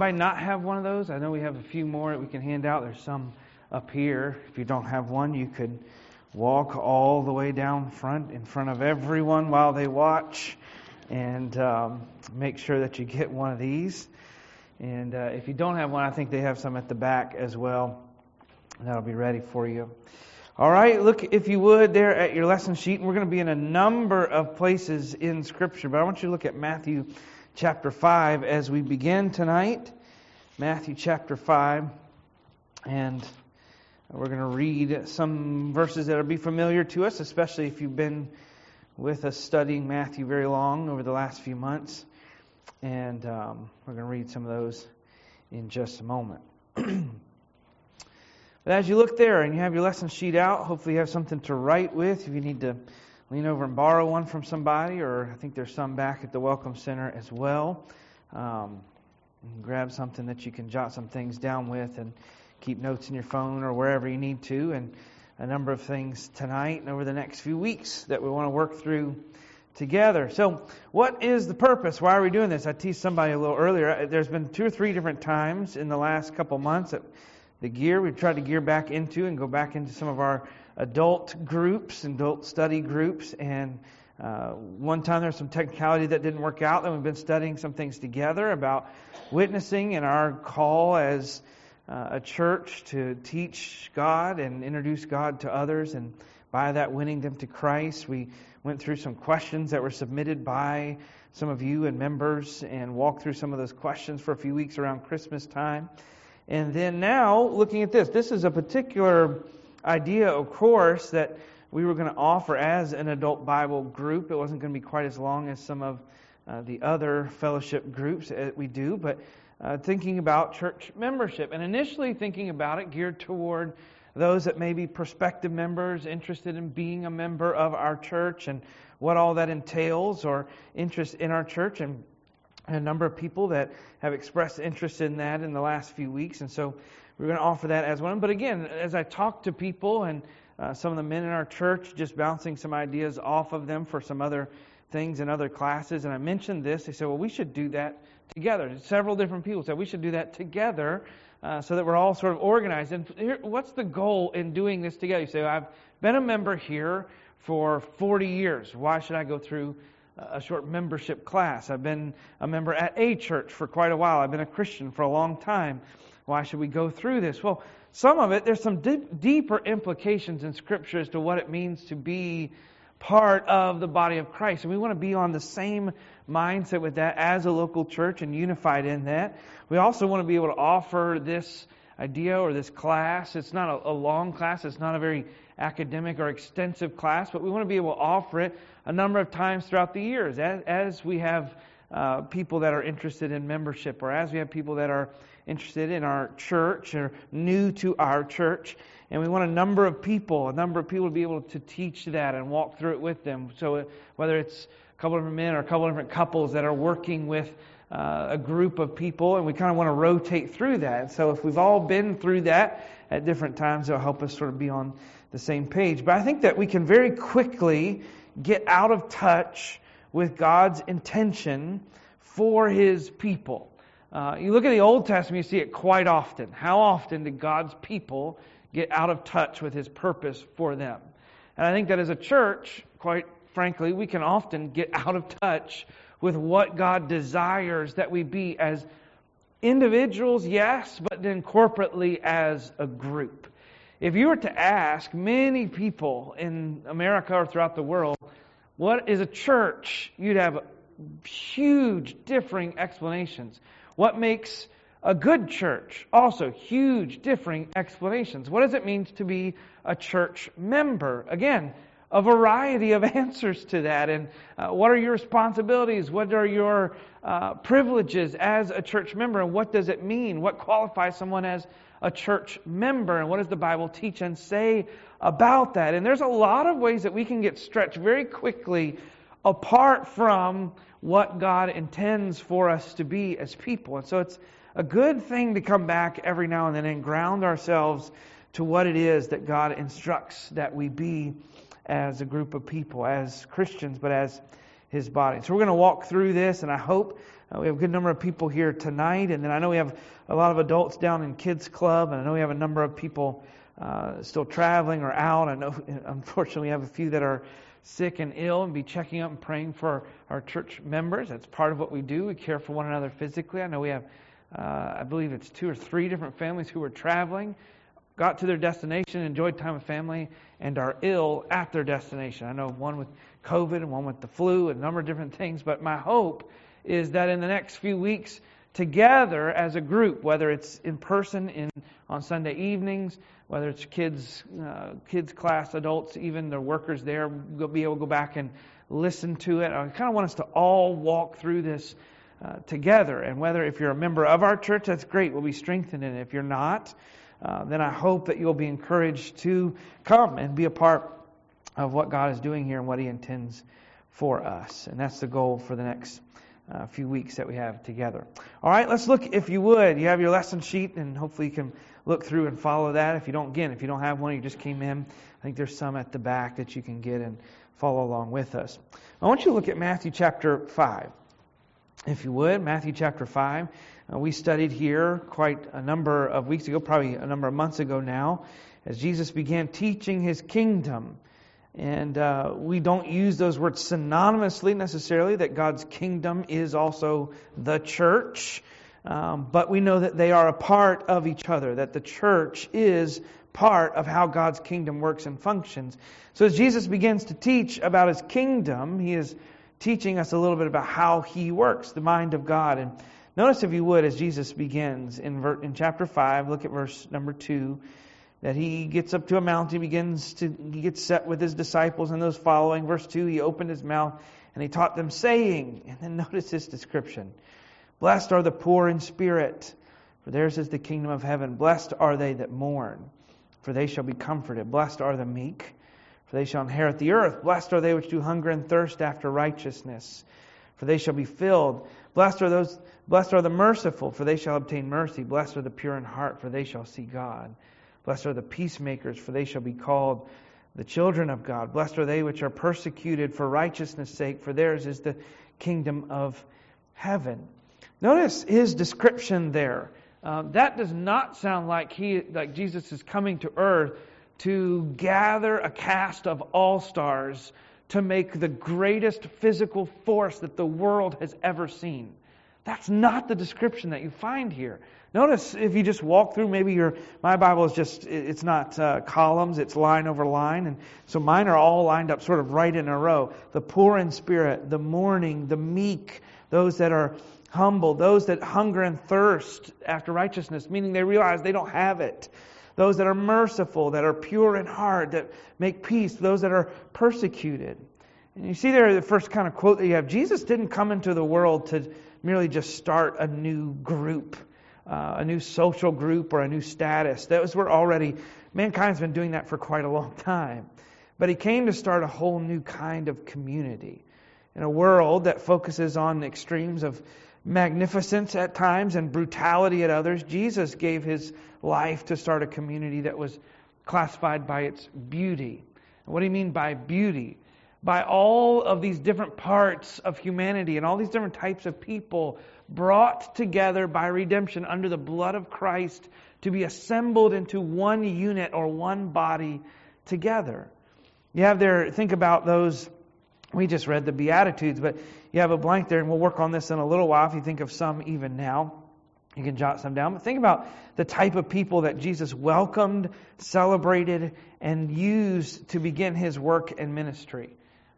Might not have one of those. I know we have a few more that we can hand out. There's some up here. If you don't have one, you could walk all the way down front in front of everyone while they watch and um, make sure that you get one of these. And uh, if you don't have one, I think they have some at the back as well. That'll be ready for you. All right, look, if you would, there at your lesson sheet. We're going to be in a number of places in Scripture, but I want you to look at Matthew chapter 5 as we begin tonight. Matthew chapter 5. And we're going to read some verses that will be familiar to us, especially if you've been with us studying Matthew very long over the last few months. And um, we're going to read some of those in just a moment. but as you look there and you have your lesson sheet out, hopefully you have something to write with. If you need to lean over and borrow one from somebody, or I think there's some back at the Welcome Center as well. Um, grab something that you can jot some things down with and keep notes in your phone or wherever you need to, and a number of things tonight and over the next few weeks that we want to work through together. So, what is the purpose? Why are we doing this? I teased somebody a little earlier. There's been two or three different times in the last couple months that the gear we've tried to gear back into and go back into some of our adult groups, adult study groups, and uh, one time there was some technicality that didn't work out, and we've been studying some things together about witnessing and our call as uh, a church to teach God and introduce God to others, and by that winning them to Christ. We went through some questions that were submitted by some of you and members and walked through some of those questions for a few weeks around Christmas time. And then now, looking at this, this is a particular idea, of course, that we were going to offer as an adult Bible group. It wasn't going to be quite as long as some of uh, the other fellowship groups that we do, but uh, thinking about church membership and initially thinking about it geared toward those that may be prospective members interested in being a member of our church and what all that entails or interest in our church and a number of people that have expressed interest in that in the last few weeks and so we're going to offer that as one but again as i talk to people and uh, some of the men in our church just bouncing some ideas off of them for some other things in other classes and i mentioned this they said well we should do that together. Several different people said we should do that together uh, so that we're all sort of organized. And here, what's the goal in doing this together? You say, I've been a member here for 40 years. Why should I go through a short membership class? I've been a member at a church for quite a while. I've been a Christian for a long time. Why should we go through this? Well, some of it, there's some deep, deeper implications in Scripture as to what it means to be part of the body of Christ. And we want to be on the same mindset with that as a local church and unified in that. We also want to be able to offer this idea or this class. It's not a, a long class, it's not a very academic or extensive class, but we want to be able to offer it a number of times throughout the years as, as we have uh, people that are interested in membership or as we have people that are interested in our church or new to our church. And we want a number of people, a number of people to be able to teach that and walk through it with them. So whether it's a couple of men or a couple of different couples that are working with uh, a group of people, and we kind of want to rotate through that. So if we've all been through that at different times, it'll help us sort of be on the same page. But I think that we can very quickly get out of touch with God's intention for His people. Uh, you look at the Old Testament, you see it quite often. How often did God's people get out of touch with his purpose for them. And I think that as a church, quite frankly, we can often get out of touch with what God desires that we be as individuals, yes, but then corporately as a group. If you were to ask many people in America or throughout the world, what is a church? You'd have huge differing explanations. What makes a good church, also huge differing explanations. What does it mean to be a church member? Again, a variety of answers to that. And uh, what are your responsibilities? What are your uh, privileges as a church member? And what does it mean? What qualifies someone as a church member? And what does the Bible teach and say about that? And there's a lot of ways that we can get stretched very quickly apart from what God intends for us to be as people. And so it's a good thing to come back every now and then and ground ourselves to what it is that God instructs that we be as a group of people, as Christians, but as his body. So we're going to walk through this, and I hope uh, we have a good number of people here tonight. And then I know we have a lot of adults down in Kids Club, and I know we have a number of people uh, still traveling or out. I know, unfortunately, we have a few that are sick and ill and be checking up and praying for our church members. That's part of what we do. We care for one another physically. I know we have, uh, I believe it's two or three different families who are traveling, got to their destination, enjoyed time with family, and are ill at their destination. I know one with COVID and one with the flu and a number of different things, but my hope is that in the next few weeks, together as a group, whether it's in person in on Sunday evenings, whether it's kids, uh, kids class, adults, even the workers there, will be able to go back and listen to it. I kind of want us to all walk through this uh, together. And whether if you're a member of our church, that's great. We'll be strengthened in it. If you're not, uh, then I hope that you'll be encouraged to come and be a part of what God is doing here and what He intends for us. And that's the goal for the next uh, few weeks that we have together. All right, let's look, if you would. You have your lesson sheet, and hopefully you can look through and follow that. If you don't, again, if you don't have one, you just came in, I think there's some at the back that you can get and follow along with us. I want you to look at Matthew chapter 5. If you would, Matthew chapter 5. Uh, we studied here quite a number of weeks ago, probably a number of months ago now, as Jesus began teaching his kingdom. And uh, we don't use those words synonymously necessarily, that God's kingdom is also the church. Um, but we know that they are a part of each other, that the church is part of how God's kingdom works and functions. So as Jesus begins to teach about his kingdom, he is teaching us a little bit about how he works, the mind of God. And notice, if you would, as Jesus begins in, ver- in chapter 5, look at verse number 2 that he gets up to a mountain, he begins to, he gets set with his disciples and those following. Verse 2, he opened his mouth and he taught them saying, and then notice this description, Blessed are the poor in spirit, for theirs is the kingdom of heaven. Blessed are they that mourn, for they shall be comforted. Blessed are the meek, for they shall inherit the earth. Blessed are they which do hunger and thirst after righteousness, for they shall be filled. Blessed are those, blessed are the merciful, for they shall obtain mercy. Blessed are the pure in heart, for they shall see God. Blessed are the peacemakers, for they shall be called the children of God. Blessed are they which are persecuted for righteousness' sake, for theirs is the kingdom of heaven. Notice his description there. Um, that does not sound like he, like Jesus is coming to earth to gather a cast of all stars to make the greatest physical force that the world has ever seen. That's not the description that you find here. Notice if you just walk through, maybe your my Bible is just it's not uh, columns, it's line over line, and so mine are all lined up sort of right in a row. The poor in spirit, the mourning, the meek, those that are humble, those that hunger and thirst after righteousness, meaning they realize they don't have it. Those that are merciful, that are pure in heart, that make peace, those that are persecuted. And you see there the first kind of quote that you have Jesus didn't come into the world to merely just start a new group uh, a new social group or a new status. Those were already, mankind's been doing that for quite a long time. But he came to start a whole new kind of community. In a world that focuses on extremes of magnificence at times and brutality at others, Jesus gave his life to start a community that was classified by its beauty. what do you mean by beauty? By all of these different parts of humanity and all these different types of people brought together by redemption under the blood of Christ to be assembled into one unit or one body together. You have there, think about those, we just read the Beatitudes, but you have a blank there, and we'll work on this in a little while if you think of some even now. You can jot some down. But think about the type of people that Jesus welcomed, celebrated, and used to begin his work and ministry.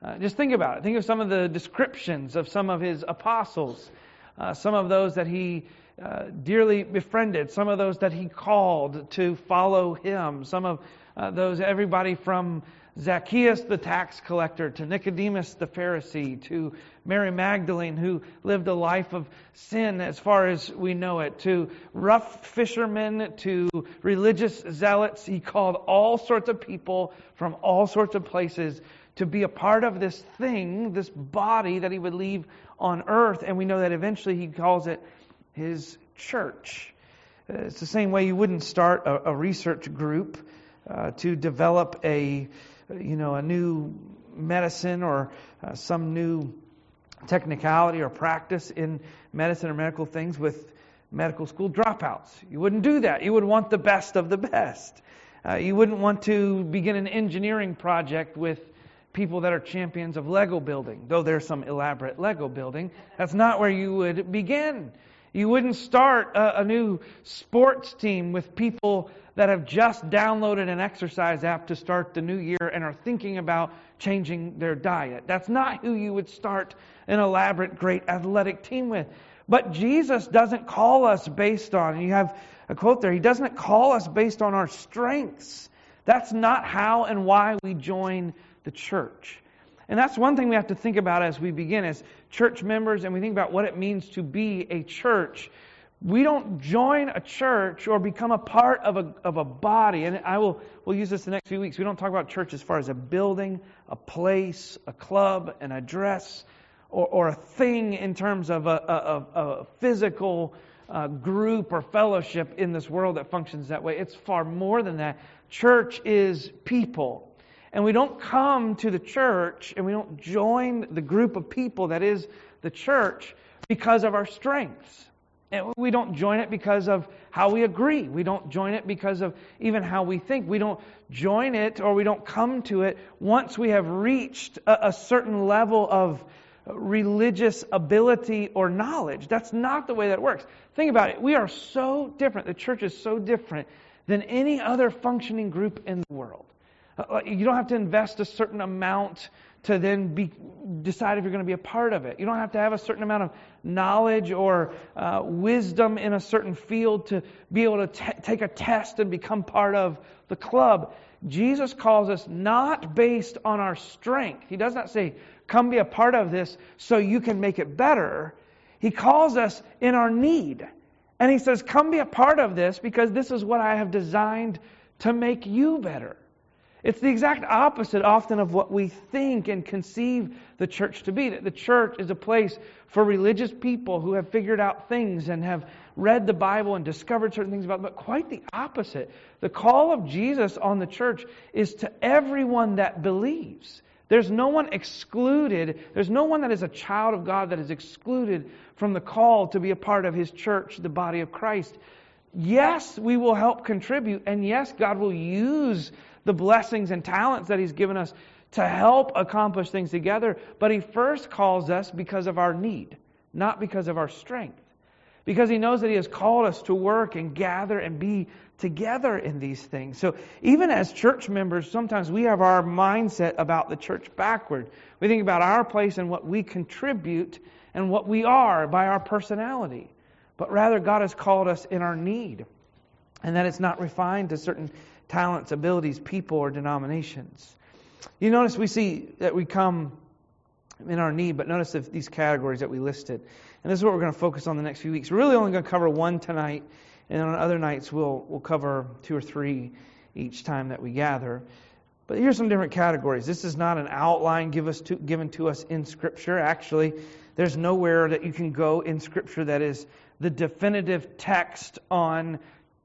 Uh, just think about it. Think of some of the descriptions of some of his apostles uh, some of those that he uh, dearly befriended, some of those that he called to follow him, some of uh, those, everybody from Zacchaeus the tax collector to Nicodemus the Pharisee to Mary Magdalene who lived a life of sin as far as we know it to rough fishermen to religious zealots. He called all sorts of people from all sorts of places to be a part of this thing, this body that he would leave on earth. And we know that eventually he calls it his church. It's the same way you wouldn't start a, a research group uh, to develop a, you know, a new medicine or uh, some new technicality or practice in medicine or medical things with medical school dropouts. You wouldn't do that. You would want the best of the best. Uh, you wouldn't want to begin an engineering project with people that are champions of Lego building, though there's some elaborate Lego building. That's not where you would begin. You wouldn't start a, a, new sports team with people that have just downloaded an exercise app to start the new year and are thinking about changing their diet. That's not who you would start an elaborate, great athletic team with. But Jesus doesn't call us based on, you have a quote there, He doesn't call us based on our strengths. That's not how and why we join the church. And that's one thing we have to think about as we begin as church members and we think about what it means to be a church. We don't join a church or become a part of a, of a body. And I will we'll use this the next few weeks. We don't talk about church as far as a building, a place, a club, an address, or, or a thing in terms of a, a, a physical uh, group or fellowship in this world that functions that way. It's far more than that. Church is people. And we don't come to the church and we don't join the group of people that is the church because of our strengths. And we don't join it because of how we agree. We don't join it because of even how we think. We don't join it or we don't come to it once we have reached a, a certain level of religious ability or knowledge. That's not the way that works. Think about it. We are so different. The church is so different than any other functioning group in the world. Uh, you don't have to invest a certain amount to then be, decide if you're going to be a part of it. You don't have to have a certain amount of knowledge or uh, wisdom in a certain field to be able to t- take a test and become part of the club. Jesus calls us not based on our strength. He does not say, come be a part of this so you can make it better. He calls us in our need. And he says, come be a part of this because this is what I have designed to make you better. It's the exact opposite often of what we think and conceive the church to be. That the church is a place for religious people who have figured out things and have read the Bible and discovered certain things about it, but quite the opposite. The call of Jesus on the church is to everyone that believes. There's no one excluded. There's no one that is a child of God that is excluded from the call to be a part of his church, the body of Christ. Yes, we will help contribute, and yes, God will use the blessings and talents that He's given us to help accomplish things together. But He first calls us because of our need, not because of our strength. Because He knows that He has called us to work and gather and be together in these things. So even as church members, sometimes we have our mindset about the church backward. We think about our place and what we contribute and what we are by our personality. But rather, God has called us in our need. And that it's not refined to certain talents, abilities, people, or denominations. You notice we see that we come in our need, but notice these categories that we listed. And this is what we're going to focus on the next few weeks. We're really only going to cover one tonight, and on other nights we'll, we'll cover two or three each time that we gather. But here's some different categories. This is not an outline give us to, given to us in Scripture. Actually, there's nowhere that you can go in Scripture that is the definitive text on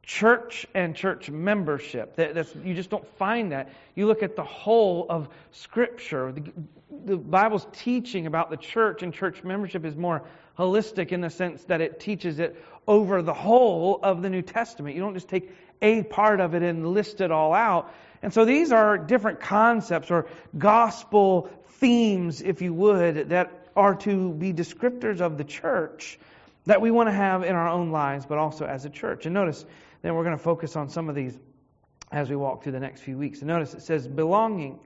church and church membership. That, you just don't find that. You look at the whole of Scripture. The, the Bible's teaching about the church and church membership is more holistic in the sense that it teaches it over the whole of the New Testament. You don't just take a part of it and list it all out. And so these are different concepts or gospel themes, if you would, that are to be descriptors of the church that we want to have in our own lives, but also as a church. And notice, then we're going to focus on some of these as we walk through the next few weeks. And notice it says belonging.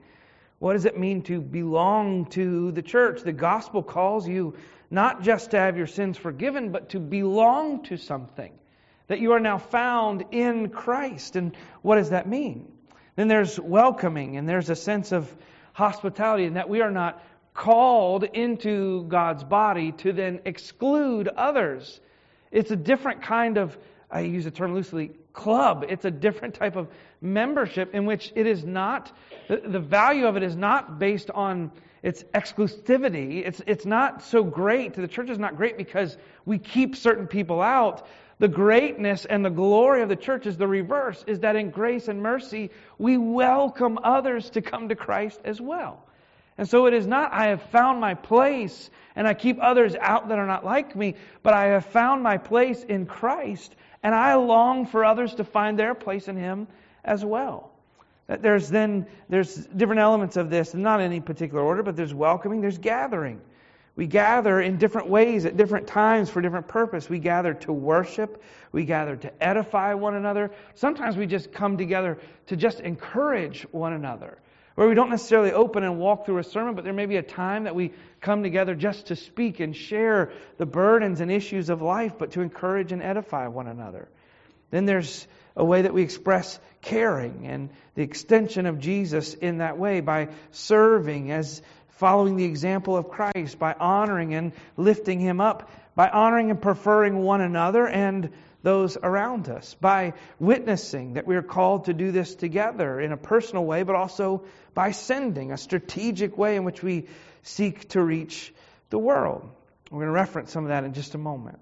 What does it mean to belong to the church? The gospel calls you not just to have your sins forgiven, but to belong to something. That you are now found in Christ. And what does that mean? Then there's welcoming, and there's a sense of hospitality, and that we are not called into God's body to then exclude others. It's a different kind of I use the term loosely, club. It's a different type of membership in which it is not, the value of it is not based on its exclusivity. It's, it's not so great. The church is not great because we keep certain people out. The greatness and the glory of the church is the reverse, is that in grace and mercy, we welcome others to come to Christ as well. And so it is not, I have found my place and I keep others out that are not like me, but I have found my place in Christ and I long for others to find their place in Him as well. That there's then, there's different elements of this, not in any particular order, but there's welcoming, there's gathering. We gather in different ways at different times for different purpose. We gather to worship. We gather to edify one another. Sometimes we just come together to just encourage one another. Where we don't necessarily open and walk through a sermon, but there may be a time that we come together just to speak and share the burdens and issues of life, but to encourage and edify one another. Then there's a way that we express caring and the extension of Jesus in that way by serving as following the example of Christ, by honoring and lifting him up, by honoring and preferring one another and those around us, by witnessing that we are called to do this together in a personal way, but also by sending, a strategic way in which we seek to reach the world. We're going to reference some of that in just a moment.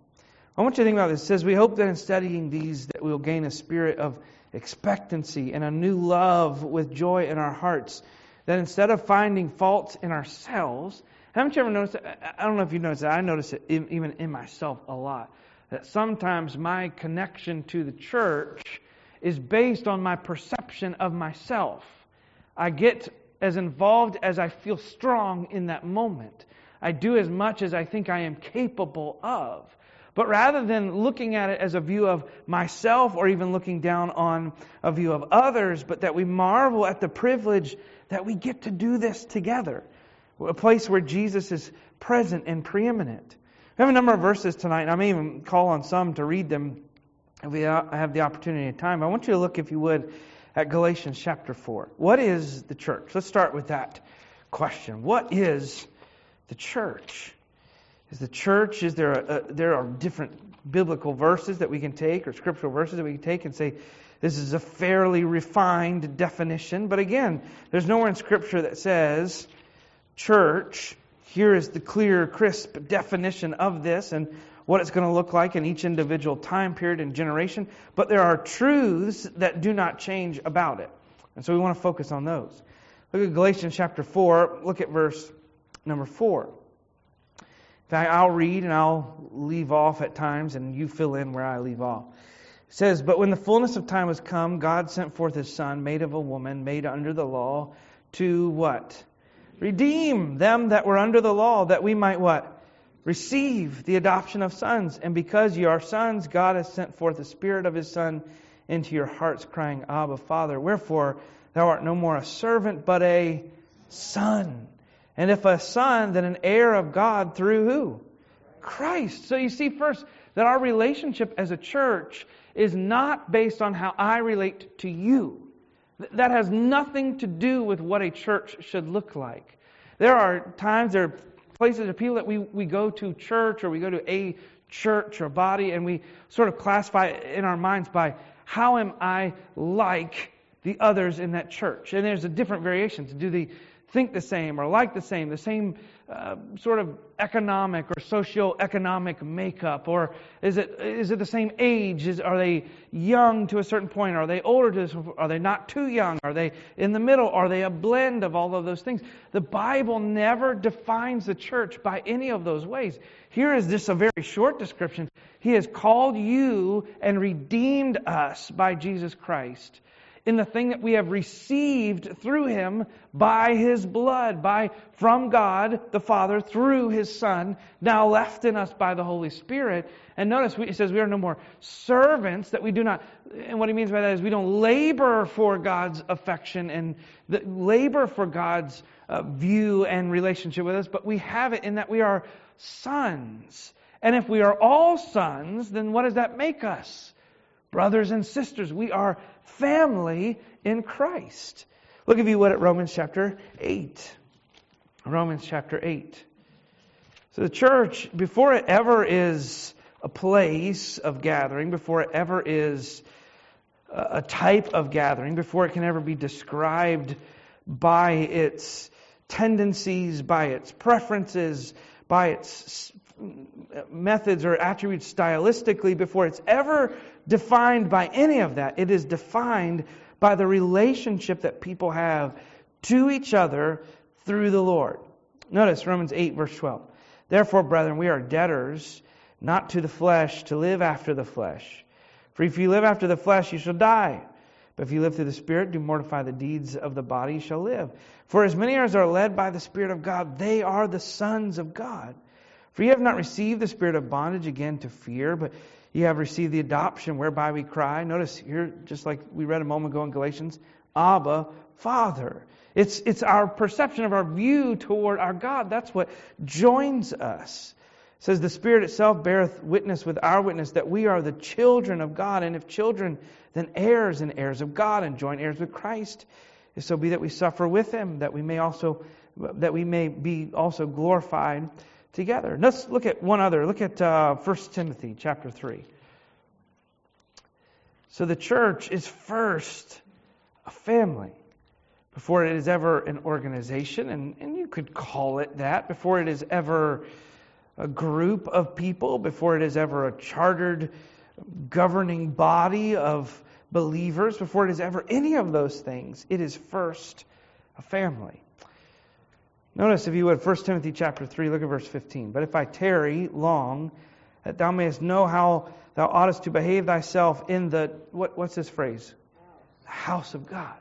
I want you to think about this. It says, We hope that in studying these that we'll gain a spirit of expectancy and a new love with joy in our hearts that instead of finding faults in ourselves, haven't you ever noticed? I don't know if you noticed that. I notice it even in myself a lot. That sometimes my connection to the church is based on my perception of myself. I get as involved as I feel strong in that moment. I do as much as I think I am capable of. But rather than looking at it as a view of myself or even looking down on a view of others, but that we marvel at the privilege that we get to do this together. A place where Jesus is present and preeminent. Have a number of verses tonight, and I may even call on some to read them if we have the opportunity and time. I want you to look, if you would, at Galatians chapter 4. What is the church? Let's start with that question. What is the church? Is the church, is there, a, a, there are different biblical verses that we can take or scriptural verses that we can take and say, this is a fairly refined definition, but again, there's nowhere in Scripture that says, church, here is the clear, crisp definition of this and what it's going to look like in each individual time period and generation. But there are truths that do not change about it. And so we want to focus on those. Look at Galatians chapter 4. Look at verse number 4. In fact, I'll read and I'll leave off at times, and you fill in where I leave off. It says, But when the fullness of time was come, God sent forth his Son, made of a woman, made under the law, to what? Redeem them that were under the law, that we might what? Receive the adoption of sons. And because you are sons, God has sent forth the Spirit of his Son into your hearts, crying, Abba, Father. Wherefore, thou art no more a servant, but a son. And if a son, then an heir of God through who? Christ. So you see, first, that our relationship as a church is not based on how I relate to you. That has nothing to do with what a church should look like. There are times, there are places or people that we, we go to church or we go to a church or body and we sort of classify in our minds by how am I like the others in that church? And there's a different variations. Do they think the same or like the same, the same uh, sort of economic or socio-economic makeup, or is it is it the same age? Is, are they young to a certain point? Are they older? To, are they not too young? Are they in the middle? Are they a blend of all of those things? The Bible never defines the church by any of those ways. Here is just a very short description. He has called you and redeemed us by Jesus Christ in the thing that we have received through him by his blood, by from God the Father through his Son, now left in us by the Holy Spirit. And notice he says we are no more servants, that we do not, and what he means by that is we don't labor for God's affection and the, labor for God's uh, view and relationship with us, but we have it in that we are sons. And if we are all sons, then what does that make us? Brothers and sisters, we are family in Christ. Look, if you would, at Romans chapter 8. Romans chapter 8. So the church, before it ever is a place of gathering, before it ever is a type of gathering, before it can ever be described by its tendencies, by its preferences, by its methods or attributes stylistically, before it's ever defined by any of that. It is defined by the relationship that people have to each other through the Lord. Notice Romans 8, verse 12. Therefore, brethren, we are debtors, not to the flesh, to live after the flesh. For if you live after the flesh, you shall die. But if you live through the Spirit, do mortify the deeds of the body, you shall live. For as many as are led by the Spirit of God, they are the sons of God. For you have not received the spirit of bondage again to fear, but you have received the adoption whereby we cry. Notice here, just like we read a moment ago in Galatians, Abba, Father. It's, it's our perception of our view toward our God. That's what joins us. It says, The Spirit itself beareth witness with our witness that we are the children of God. And if children, then heirs and heirs of God and joint heirs with Christ. If so be that we suffer with him, that we may also that we may be also glorified together. Let's look at one other. Look at uh, 1 Timothy chapter 3. So the church is first a family before it is ever an organization, and, and you could call it that, before it is ever a group of people, before it is ever a chartered governing body of believers, before it is ever any of those things, it is first a family. Notice, if you would, 1 Timothy chapter 3, look at verse 15. But if I tarry long, that thou mayest know how thou oughtest to behave thyself in the, what, what's this phrase? The house of God.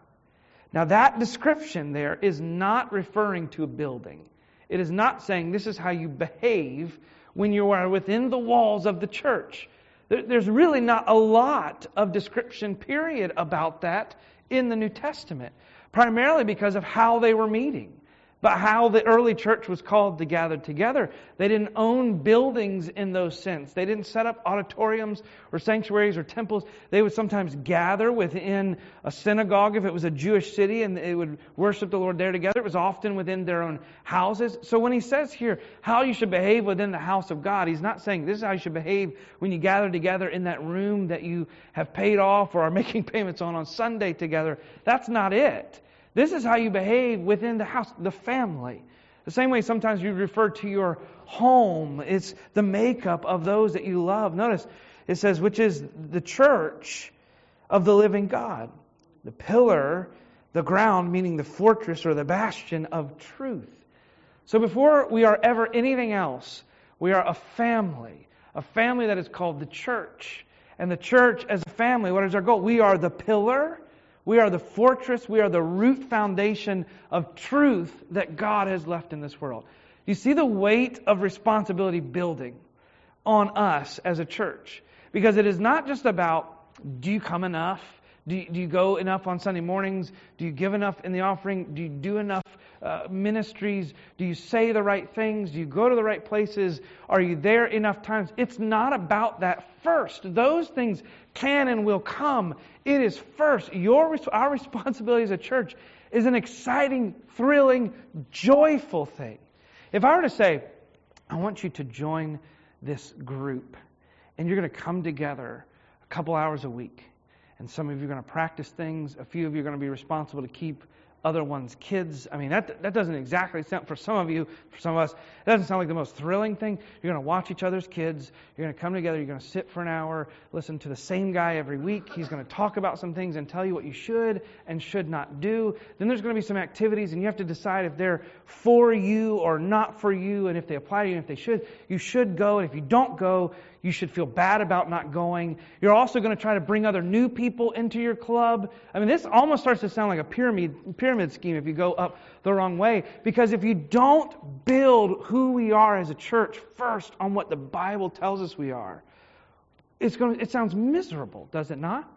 Now, that description there is not referring to a building. It is not saying this is how you behave when you are within the walls of the church. There's really not a lot of description, period, about that in the New Testament, primarily because of how they were meeting but how the early church was called to gather together. They didn't own buildings in those sense. They didn't set up auditoriums or sanctuaries or temples. They would sometimes gather within a synagogue if it was a Jewish city and they would worship the Lord there together. It was often within their own houses. So when he says here how you should behave within the house of God, he's not saying this is how you should behave when you gather together in that room that you have paid off or are making payments on on Sunday together. That's not it. This is how you behave within the house, the family. The same way sometimes you refer to your home, it's the makeup of those that you love. Notice it says, which is the church of the living God, the pillar, the ground, meaning the fortress or the bastion of truth. So before we are ever anything else, we are a family, a family that is called the church. And the church as a family, what is our goal? We are the pillar we are the fortress, we are the root foundation of truth that God has left in this world. You see the weight of responsibility building on us as a church. Because it is not just about do you come enough? Do you, do you go enough on Sunday mornings? Do you give enough in the offering? Do you do enough uh, ministries? Do you say the right things? Do you go to the right places? Are you there enough times? It's not about that first. Those things can and will come. It is first. Your, our responsibility as a church is an exciting, thrilling, joyful thing. If I were to say, I want you to join this group, and you're going to come together a couple hours a week, and some of you are going to practice things, a few of you are going to be responsible to keep other one's kids. I mean, that, that doesn't exactly sound, for some of you, for some of us, it doesn't sound like the most thrilling thing. You're going to watch each other's kids. You're going to come together. You're going to sit for an hour, listen to the same guy every week. He's going to talk about some things and tell you what you should and should not do. Then there's going to be some activities, and you have to decide if they're for you or not for you, and if they apply to you, and if they should. You should go, and if you don't go, you should feel bad about not going. You're also going to try to bring other new people into your club. I mean, this almost starts to sound like a pyramid, pyramid scheme if you go up the wrong way. Because if you don't build who we are as a church first on what the Bible tells us we are, it's going to, it sounds miserable, does it not?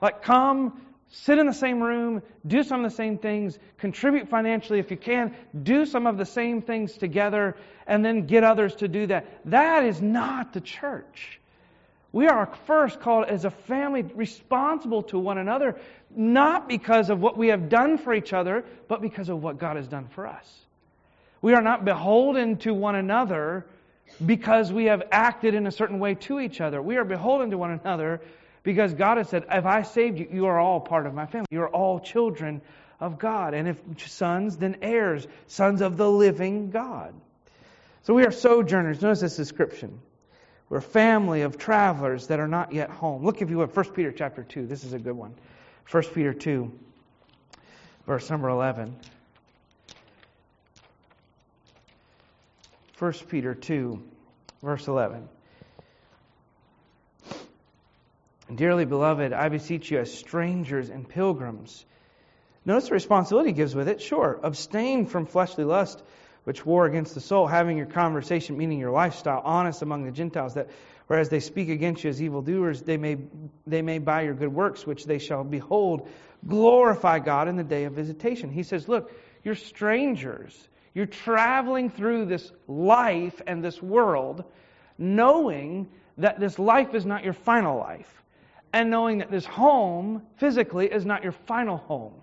Like, come, sit in the same room, do some of the same things, contribute financially if you can, do some of the same things together, and then get others to do that. That is not the church. We are first called as a family responsible to one another, not because of what we have done for each other, but because of what God has done for us. We are not beholden to one another because we have acted in a certain way to each other. We are beholden to one another because God has said, if I saved you, you are all part of my family. You are all children of God. And if sons, then heirs, sons of the living God. So we are sojourners. Notice this description. We're a family of travelers that are not yet home. Look, if you would, 1 Peter chapter 2. This is a good one. 1 Peter 2, verse number 11. 1 Peter 2, verse 11. Dearly beloved, I beseech you as strangers and pilgrims. Notice the responsibility gives with it. Sure, abstain from fleshly lust, which war against the soul, having your conversation, meaning your lifestyle, honest among the Gentiles, that whereas they speak against you as evildoers, they may, they may by your good works, which they shall behold, glorify God in the day of visitation. He says, Look, you're strangers. You're traveling through this life and this world, knowing that this life is not your final life, and knowing that this home physically is not your final home.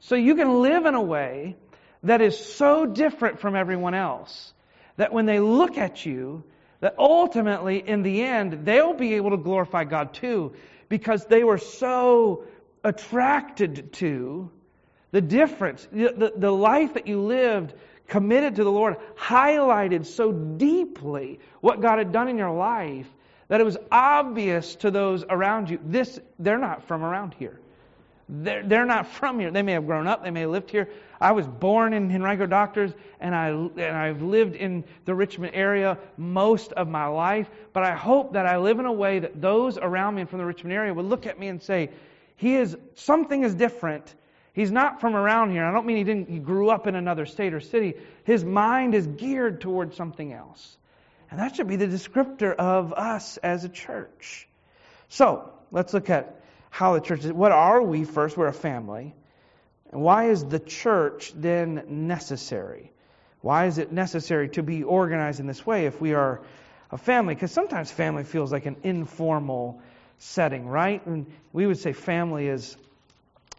So you can live in a way that is so different from everyone else that when they look at you, that ultimately, in the end, they'll be able to glorify God too because they were so attracted to the difference. The, the, the, life that you lived committed to the Lord highlighted so deeply what God had done in your life that it was obvious to those around you. This, they're not from around here. They're, they're not from here. They may have grown up, they may have lived here. I was born in Henrico Doctors, and, I, and I've lived in the Richmond area most of my life. But I hope that I live in a way that those around me and from the Richmond area would look at me and say, he is, something is different. He's not from around here. I don't mean he didn't, he grew up in another state or city. His mind is geared towards something else. And that should be the descriptor of us as a church. So, let's look at how the church is. What are we first? We're a family. And why is the church then necessary? Why is it necessary to be organized in this way if we are a family? Because sometimes family feels like an informal setting, right? And we would say family is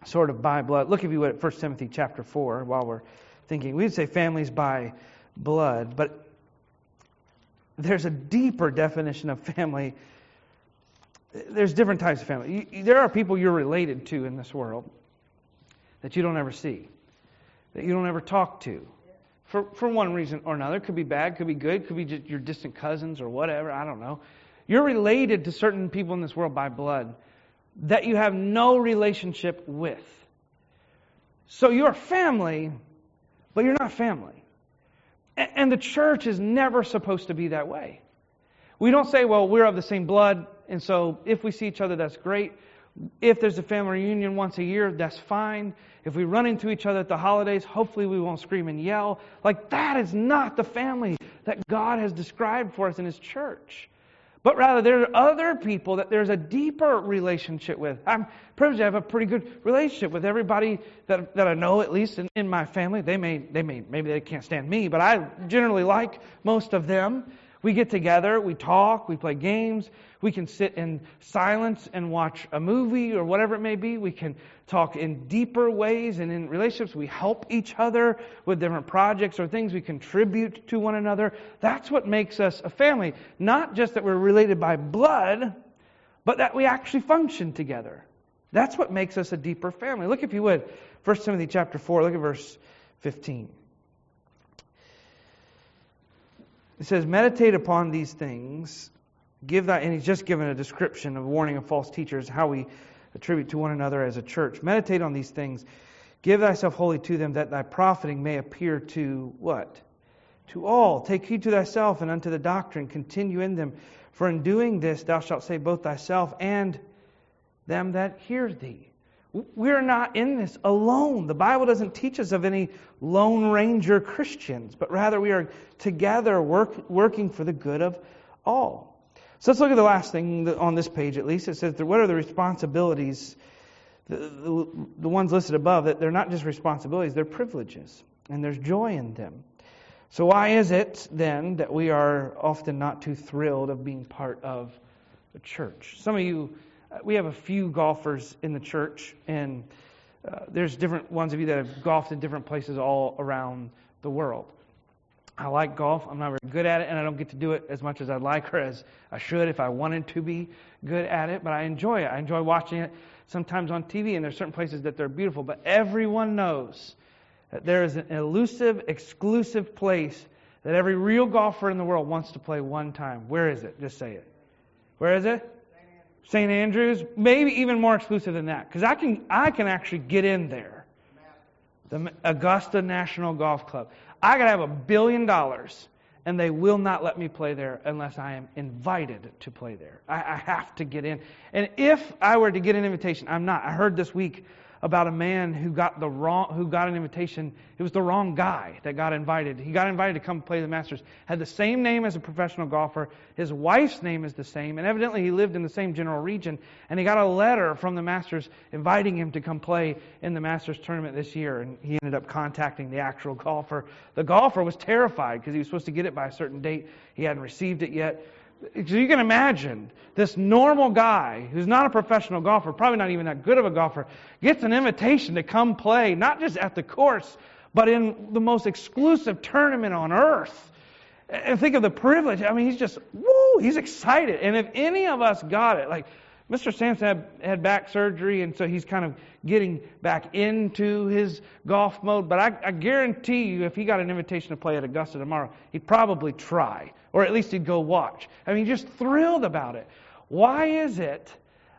sort of by blood. Look, if you would, at 1 Timothy chapter 4, while we're thinking. We would say families by blood, but there's a deeper definition of family there's different types of family. You, there are people you're related to in this world that you don't ever see, that you don't ever talk to. For, for one reason or another. it Could be bad, could be good, could be just your distant cousins or whatever. I don't know. You're related to certain people in this world by blood that you have no relationship with. So you're family, but you're not family. And the church is never supposed to be that way. We don't say, well, we're of the same blood, and so if we see each other, that's great. If there's a family reunion once a year, that's fine. If we run into each other at the holidays, hopefully we won't scream and yell. Like, that is not the family that God has described for us in His church. But rather, there are other people that there's a deeper relationship with. I'm privileged to have a pretty good relationship with everybody that, that I know, at least in, in my family. They may, they may, maybe they can't stand me, but I generally like most of them. We get together, we talk, we play games, we can sit in silence and watch a movie or whatever it may be. We can talk in deeper ways and in relationships. We help each other with different projects or things. We contribute to one another. That's what makes us a family. Not just that we're related by blood, but that we actually function together. That's what makes us a deeper family. Look, if you would, 1 Timothy chapter 4, look at verse 15. It says, Meditate upon these things give that, and he's just given a description of warning of false teachers, how we attribute to one another as a church. Meditate on these things. Give thyself wholly to them, that thy profiting may appear to what? To all. Take heed to thyself and unto the doctrine. Continue in them. For in doing this thou shalt save both thyself and them that hear thee. We're not in this alone. The Bible doesn't teach us of any lone ranger Christians, but rather we are together work, working for the good of all. So let's look at the last thing on this page, at least. It says, what are the responsibilities, the, the, the ones listed above, that they're not just responsibilities, they're privileges, and there's joy in them. So, why is it then that we are often not too thrilled of being part of the church? Some of you, we have a few golfers in the church, and uh, there's different ones of you that have golfed in different places all around the world. I like golf. I'm not very good at it, and I don't get to do it as much as I'd like or as I should if I wanted to be good at it. But I enjoy it. I enjoy watching it sometimes on TV, and there's certain places that they're beautiful. But everyone knows that there is an elusive, exclusive place that every real golfer in the world wants to play one time. Where is it? Just say it. Where is it? St. Andrews. Maybe even more exclusive than that, because I can I can actually get in there. The Augusta National Golf Club. I could have a billion dollars and they will not let me play there unless I am invited to play there. I, I, have to get in. And if I were to get an invitation, I'm not. I heard this week about a man who got the wrong who got an invitation. It was the wrong guy that got invited. He got invited to come play the Masters. Had the same name as a professional golfer. His wife's name is the same, and evidently he lived in the same general region. And he got a letter from the Masters inviting him to come play in the Masters tournament this year. And he ended up contacting the actual golfer. The golfer was terrified because he was supposed to get it by a certain date. He hadn't received it yet. So you can imagine this normal guy who's not a professional golfer, probably not even that good of a golfer, gets an invitation to come play, not just at the course, but in the most exclusive tournament on earth. And think of the privilege. I mean, he's just, woo, he's excited. And if any of us got it, like Mr. Sampson had, had back surgery, and so he's kind of getting back into his golf mode. But I, I guarantee you, if he got an invitation to play at Augusta tomorrow, he'd probably try, or at least he'd go watch. I mean, just thrilled about it. Why is it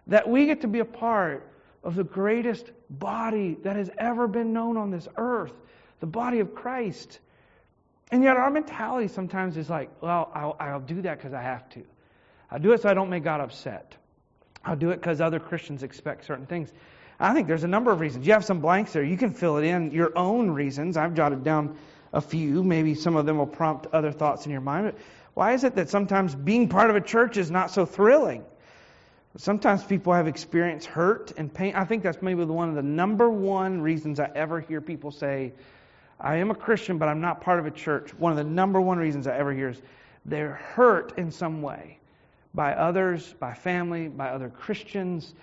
that we get to be a part of the greatest body that has ever been known on this earth, the body of Christ? And yet, our mentality sometimes is like, well, I'll, I'll do that because I have to. I'll do it so I don't make God upset. I'll do it because other Christians expect certain things. I think there's a number of reasons. You have some blanks there. You can fill it in your own reasons. I've jotted down a few. Maybe some of them will prompt other thoughts in your mind. But why is it that sometimes being part of a church is not so thrilling? Sometimes people have experienced hurt and pain. I think that's maybe one of the number one reasons I ever hear people say, I am a Christian, but I'm not part of a church. One of the number one reasons I ever hear is they're hurt in some way by others, by family, by other Christians,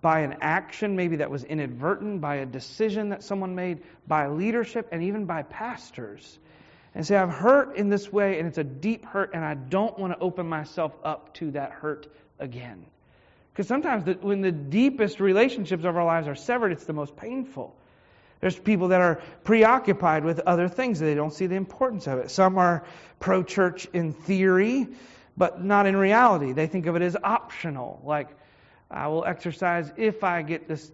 by an action maybe that was inadvertent, by a decision that someone made, by leadership, and even by pastors. And say, I've hurt in this way, and it's a deep hurt, and I don't want to open myself up to that hurt again. Because sometimes the, when the deepest relationships of our lives are severed, it's the most painful. There's people that are preoccupied with other things. They don't see the importance of it. Some are pro church in theory, but not in reality. They think of it as optional, like I will exercise if I get this,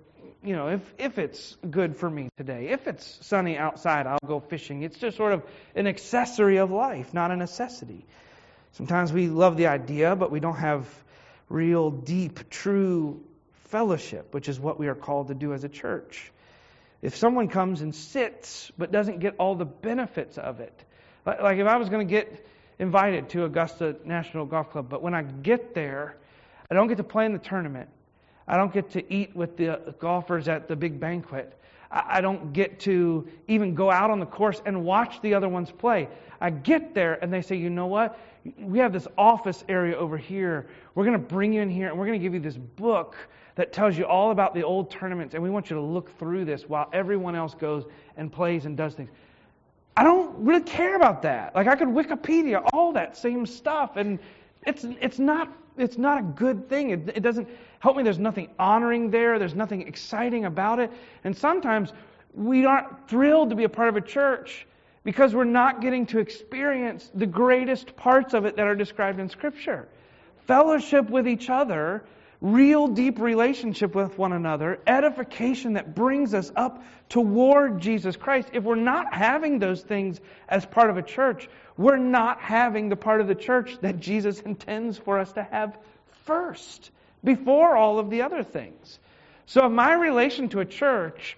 you know, if, if it's good for me today. If it's sunny outside, I'll go fishing. It's just sort of an accessory of life, not a necessity. Sometimes we love the idea, but we don't have real, deep, true fellowship, which is what we are called to do as a church. If someone comes and sits but doesn't get all the benefits of it, like if I was going to get invited to Augusta National Golf Club, but when I get there, I don't get to play in the tournament. I don't get to eat with the golfers at the big banquet. I don't get to even go out on the course and watch the other ones play. I get there and they say, you know what? We have this office area over here. We're going to bring you in here and we're going to give you this book that tells you all about the old tournaments and we want you to look through this while everyone else goes and plays and does things. I don't really care about that. Like I could Wikipedia all that same stuff, and it's it's not it's not a good thing. It, it doesn't help me. There's nothing honoring there. There's nothing exciting about it. And sometimes we aren't thrilled to be a part of a church because we're not getting to experience the greatest parts of it that are described in Scripture. Fellowship with each other real deep relationship with one another, edification that brings us up toward Jesus Christ. If we're not having those things as part of a church, we're not having the part of the church that Jesus intends for us to have first, before all of the other things. So if my relation to a church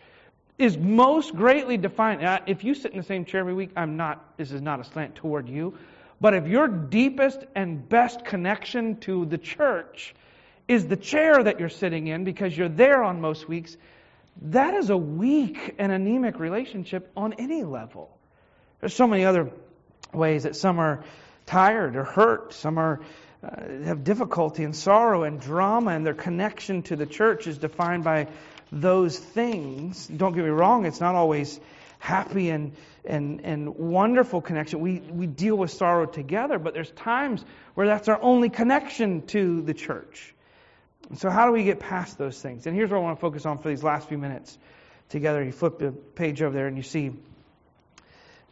is most greatly defined, if you sit in the same chair every week, I'm not, this is not a slant toward you, but if your deepest and best connection to the church is the chair that you're sitting in because you're there on most weeks, that is a weak and anemic relationship on any level. There's so many other ways that some are tired or hurt, some are uh, have difficulty and sorrow and drama, and their connection to the church is defined by those things. Don't get me wrong; it's not always happy and and and wonderful connection. We we deal with sorrow together, but there's times where that's our only connection to the church. So, how do we get past those things? And here's what I want to focus on for these last few minutes together. You flip the page over there and you see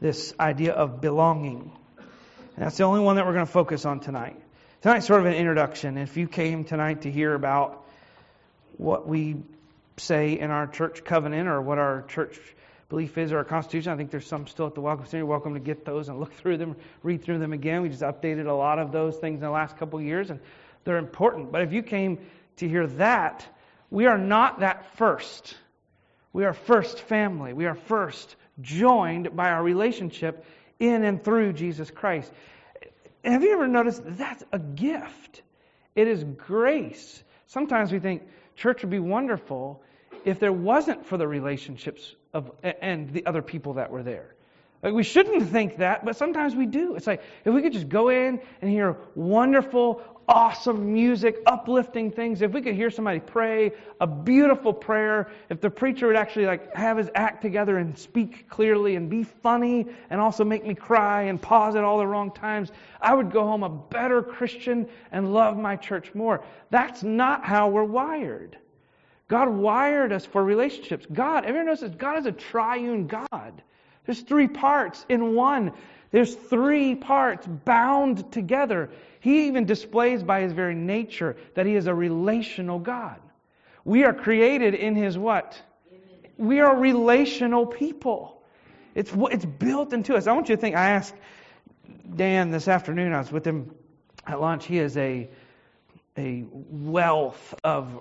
this idea of belonging. And that's the only one that we're going to focus on tonight. Tonight's sort of an introduction. If you came tonight to hear about what we say in our church covenant or what our church belief is or our Constitution. I think there's some still at the Welcome Center. You're welcome to get those and look through them, read through them again. We just updated a lot of those things in the last couple of years, and they're important. But if you came to hear that, we are not that first. We are first family. We are first joined by our relationship in and through Jesus Christ. Have you ever noticed that's a gift? It is grace. Sometimes we think church would be wonderful if there wasn't for the relationships of and the other people that were there. Like we shouldn't think that, but sometimes we do. It's like if we could just go in and hear wonderful, awesome music, uplifting things, if we could hear somebody pray a beautiful prayer, if the preacher would actually like have his act together and speak clearly and be funny and also make me cry and pause at all the wrong times, I would go home a better Christian and love my church more. That's not how we're wired. God wired us for relationships. God, everyone knows this, God is a triune God. There's three parts in one. There's three parts bound together. He even displays by his very nature that he is a relational God. We are created in his what? We are relational people. It's, it's built into us. I want you to think, I asked Dan this afternoon, I was with him at lunch. He is a, a wealth of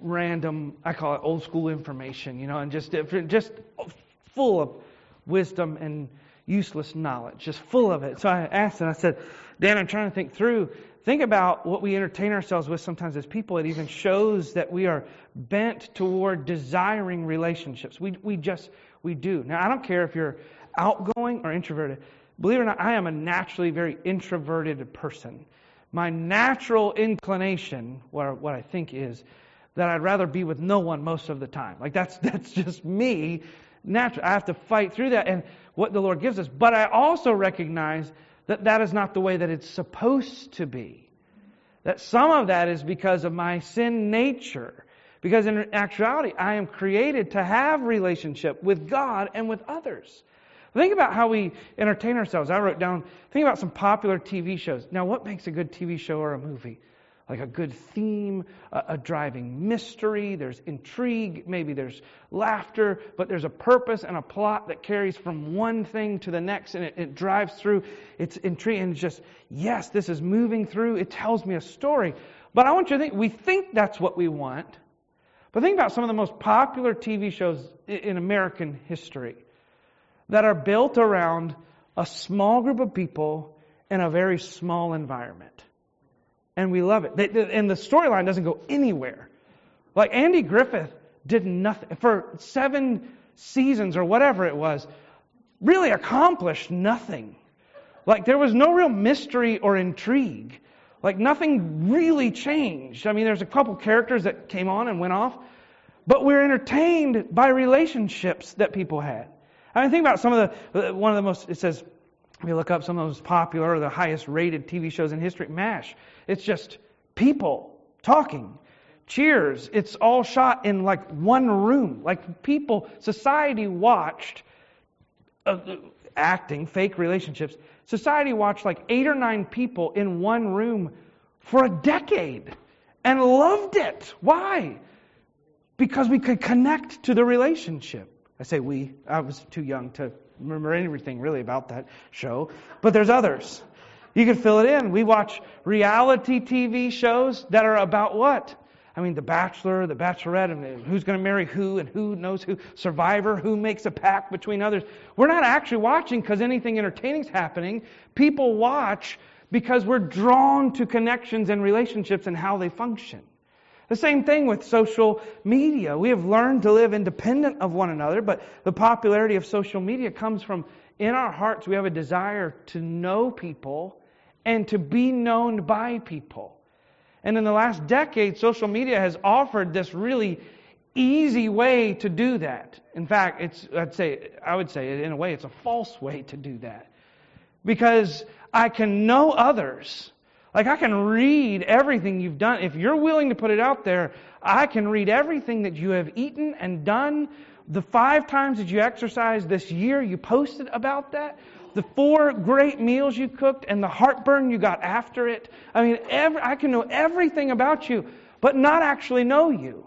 random, I call it old school information, you know, and just, just full of wisdom and useless knowledge, just full of it. So I asked and I said, Dan, I'm trying to think through. Think about what we entertain ourselves with sometimes as people. It even shows that we are bent toward desiring relationships. We, we just, we do. Now, I don't care if you're outgoing or introverted. Believe it or not, I am a naturally very introverted person. My natural inclination, what, what I think is, that I'd rather be with no one most of the time. Like that's that's just me. Natural. I have to fight through that and what the Lord gives us. But I also recognize that that is not the way that it's supposed to be. That some of that is because of my sin nature. Because in actuality, I am created to have relationship with God and with others. Think about how we entertain ourselves. I wrote down, think about some popular TV shows. Now, what makes a good TV show or a movie? Like a good theme, a, a, driving mystery, there's intrigue, maybe there's laughter, but there's a purpose and a plot that carries from one thing to the next and it, it drives through. It's intrigue and just, yes, this is moving through. It tells me a story. But I want you to think, we think that's what we want. But think about some of the most popular TV shows in American history that are built around a small group of people in a very small environment and we love it. And the storyline doesn't go anywhere. Like Andy Griffith did nothing for seven seasons or whatever it was, really accomplished nothing. Like there was no real mystery or intrigue. Like nothing really changed. I mean, there's a couple characters that came on and went off, but we're entertained by relationships that people had. I mean, think about some of the, one of the most, it says, we look up some of the most popular or the highest rated TV shows in history, MASH. It's just people talking. Cheers. It's all shot in like one room. Like people, society watched uh, acting, fake relationships. Society watched like eight or nine people in one room for a decade and loved it. Why? Because we could connect to the relationship. I say we. I was too young to remember anything really about that show. But there's others. You can fill it in. We watch reality TV shows that are about what? I mean, The Bachelor, The Bachelorette, and who's going to marry who, and who knows who, Survivor, who makes a pact between others. We're not actually watching because anything entertaining is happening. People watch because we're drawn to connections and relationships and how they function. The same thing with social media. We have learned to live independent of one another, but the popularity of social media comes from in our hearts, we have a desire to know people and to be known by people. And in the last decade, social media has offered this really easy way to do that. In fact, it's, I'd say, I would say, in a way, it's a false way to do that. Because I can know others like I can read everything you've done. If you're willing to put it out there, I can read everything that you have eaten and done. The five times that you exercised this year, you posted about that. The four great meals you cooked and the heartburn you got after it. I mean, every, I can know everything about you, but not actually know you.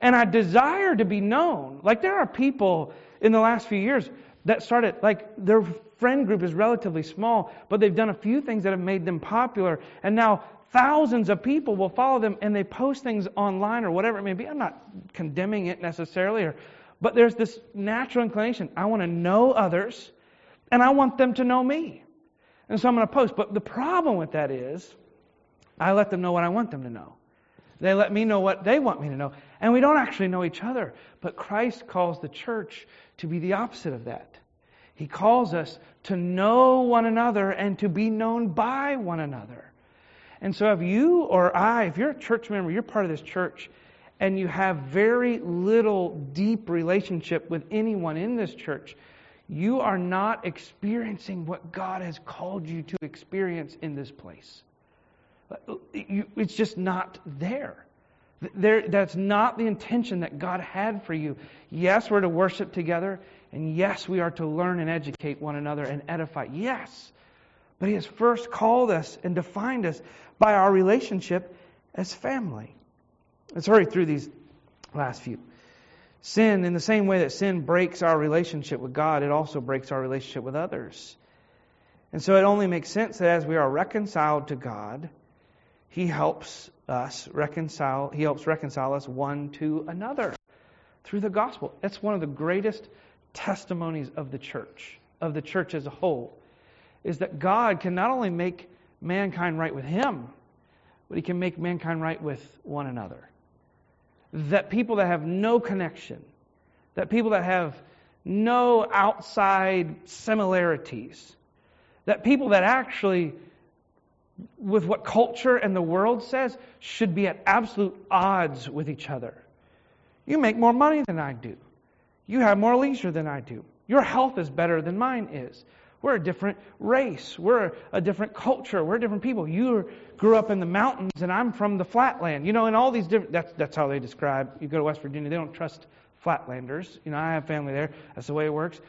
And I desire to be known. Like there are people in the last few years that started, like, their friend group is relatively small, but they've done a few things that have made them popular. And now thousands of people will follow them and they post things online or whatever it may be. I'm not condemning it necessarily, or, but there's this natural inclination. I want to know others and I want them to know me. And so I'm going to post. But the problem with that is I let them know what I want them to know. They let me know what they want me to know. And we don't actually know each other. But Christ calls the church to be the opposite of that. He calls us to know one another and to be known by one another. And so if you or I, if you're a church member, you're part of this church, and you have very little deep relationship with anyone in this church, you are not experiencing what God has called you to experience in this place. It's just not there. there. That's not the intention that God had for you. Yes, we're to worship together, and yes, we are to learn and educate one another and edify. Yes. But He has first called us and defined us by our relationship as family. Let's hurry through these last few. Sin, in the same way that sin breaks our relationship with God, it also breaks our relationship with others. And so it only makes sense that as we are reconciled to God, He helps us reconcile, He helps reconcile us one to another through the gospel. That's one of the greatest testimonies of the church, of the church as a whole, is that God can not only make mankind right with Him, but He can make mankind right with one another that people that have no connection, that people that have no outside similarities, that people that actually, with what culture and the world says, should be at absolute odds with each other. You make more money than I do. You have more leisure than I do. Your health is better than mine is. We're a different race. We're a different culture. We're different people. You grew up in the mountains, and I'm from the flatland. You know, and all these different. That's that's how they describe. You go to West Virginia, they don't trust flatlanders. You know, I have family there. That's the way it works.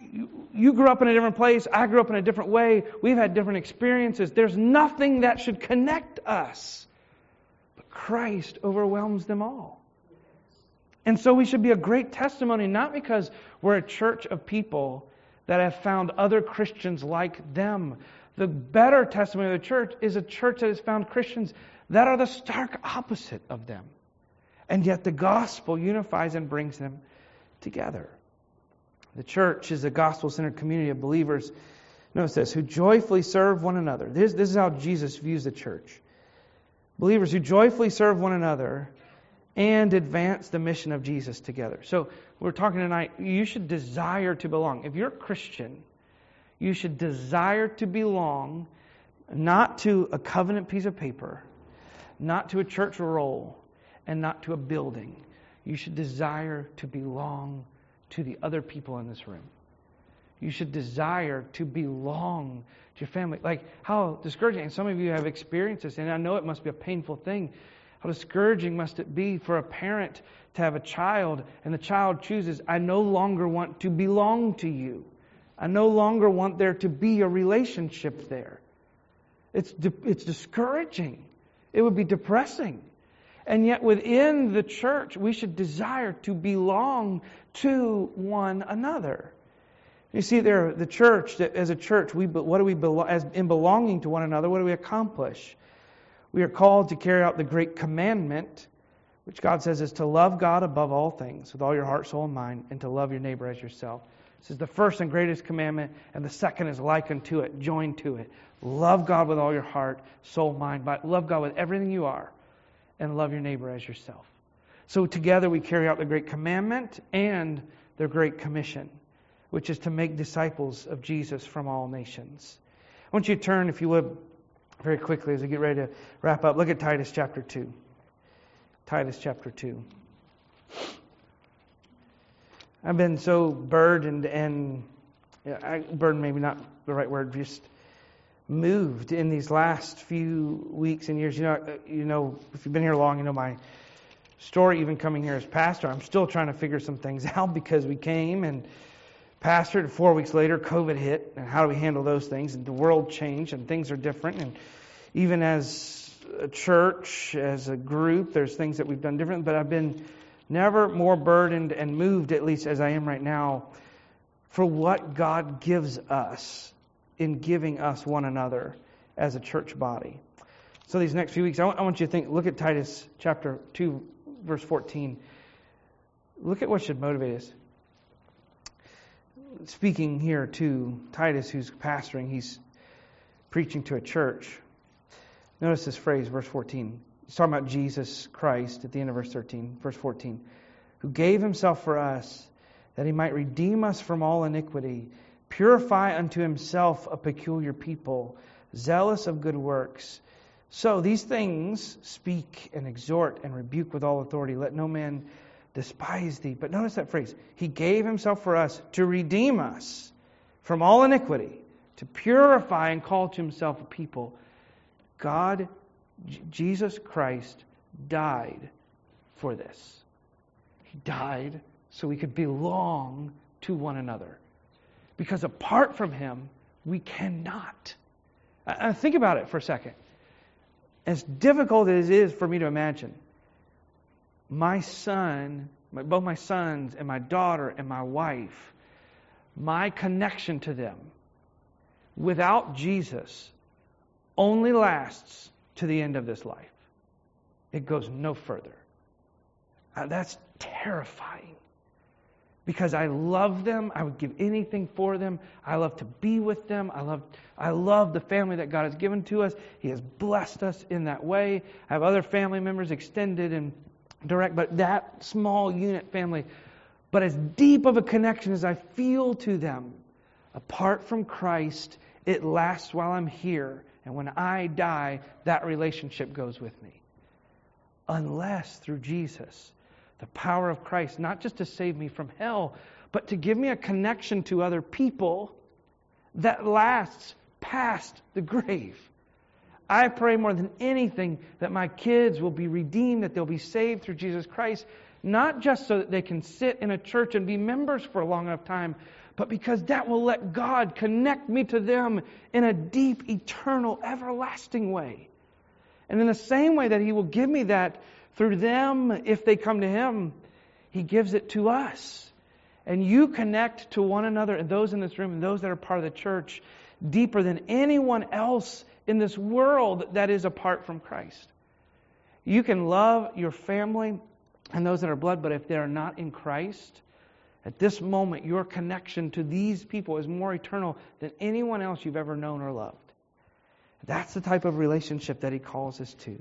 You, you grew up in a different place. I grew up in a different way. We've had different experiences. There's nothing that should connect us, but Christ overwhelms them all. And so we should be a great testimony, not because we're a church of people that have found other Christians like them. The better testimony of the church is a church that has found Christians that are the stark opposite of them. And yet the gospel unifies and brings them together. The church is a gospel centered community of believers, notice this, who joyfully serve one another. This, this is how Jesus views the church. Believers who joyfully serve one another and advance the mission of Jesus together. So we're talking tonight, you should desire to belong. If you're a Christian, you should desire to belong not to a covenant piece of paper, not to a church roll, and not to a building. You should desire to belong to the other people in this room. You should desire to belong to your family. Like how discouraging, and some of you have experienced this, and I know it must be a painful thing how discouraging must it be for a parent to have a child and the child chooses, I no longer want to belong to you. I no longer want there to be a relationship there. It's, it's discouraging. It would be depressing. And yet, within the church, we should desire to belong to one another. You see, there, the church, as a church, we, what do we as in belonging to one another, what do we accomplish? We are called to carry out the great commandment, which God says is to love God above all things with all your heart, soul, and mind, and to love your neighbor as yourself. This is the first and greatest commandment, and the second is like unto it, joined to it. Love God with all your heart, soul, mind, but love God with everything you are, and love your neighbor as yourself. So together we carry out the great commandment and the great commission, which is to make disciples of Jesus from all nations. I want you to turn, if you would, very quickly as we get ready to wrap up. Look at Titus chapter 2. Titus chapter 2. I've been so burdened and, I, burdened maybe not the right word, just moved in these last few weeks and years. You know, uh, you know, if you've been here long, you know my story. Even coming here as pastor, I'm still trying to figure some things out because we came and pastored. Four weeks later, COVID hit, and how do we handle those things? And the world changed, and things are different. And even as a church, as a group, there's things that we've done different. But I've been Never more burdened and moved, at least as I am right now, for what God gives us in giving us one another as a church body. So, these next few weeks, I want, I want you to think, look at Titus chapter 2, verse 14. Look at what should motivate us. Speaking here to Titus, who's pastoring, he's preaching to a church. Notice this phrase, verse 14. He's talking about Jesus Christ at the end of verse 13, verse 14, who gave himself for us that he might redeem us from all iniquity, purify unto himself a peculiar people, zealous of good works. So these things speak and exhort and rebuke with all authority. Let no man despise thee. But notice that phrase. He gave himself for us to redeem us from all iniquity, to purify and call to himself a people. God, J- Jesus Christ, died for this. He died so we could belong to one another. Because apart from him, we cannot. Uh, think about it for a second. As difficult as it is for me to imagine, my son, both my sons and my daughter and my wife, my connection to them without Jesus only lasts to the end of this life. It goes no further. Uh, that's terrifying because I love them. I would give anything for them. I love to be with them. I love, I love the family that God has given to us. He has blessed us in that way. I have other family members extended and direct, but that small unit family. But as deep of a connection as I feel to them, apart from Christ, it lasts while I'm here. And when I die, that relationship goes with me. Unless through Jesus, the power of Christ, not just to save me from hell, but to give me a connection to other people that lasts past the grave. I pray more than anything that my kids will be redeemed, that they'll be saved through Jesus Christ, not just so that they can sit in a church and be members for a long enough time, but because that will let God connect me to them in a deep, eternal, everlasting way. And in the same way that He will give me that through them, if they come to Him, He gives it to us. And you connect to one another, and those in this room, and those that are part of the church, deeper than anyone else in this world that is apart from Christ. You can love your family and those that are blood, but if they are not in Christ, at this moment, your connection to these people is more eternal than anyone else you've ever known or loved. That's the type of relationship that he calls us to.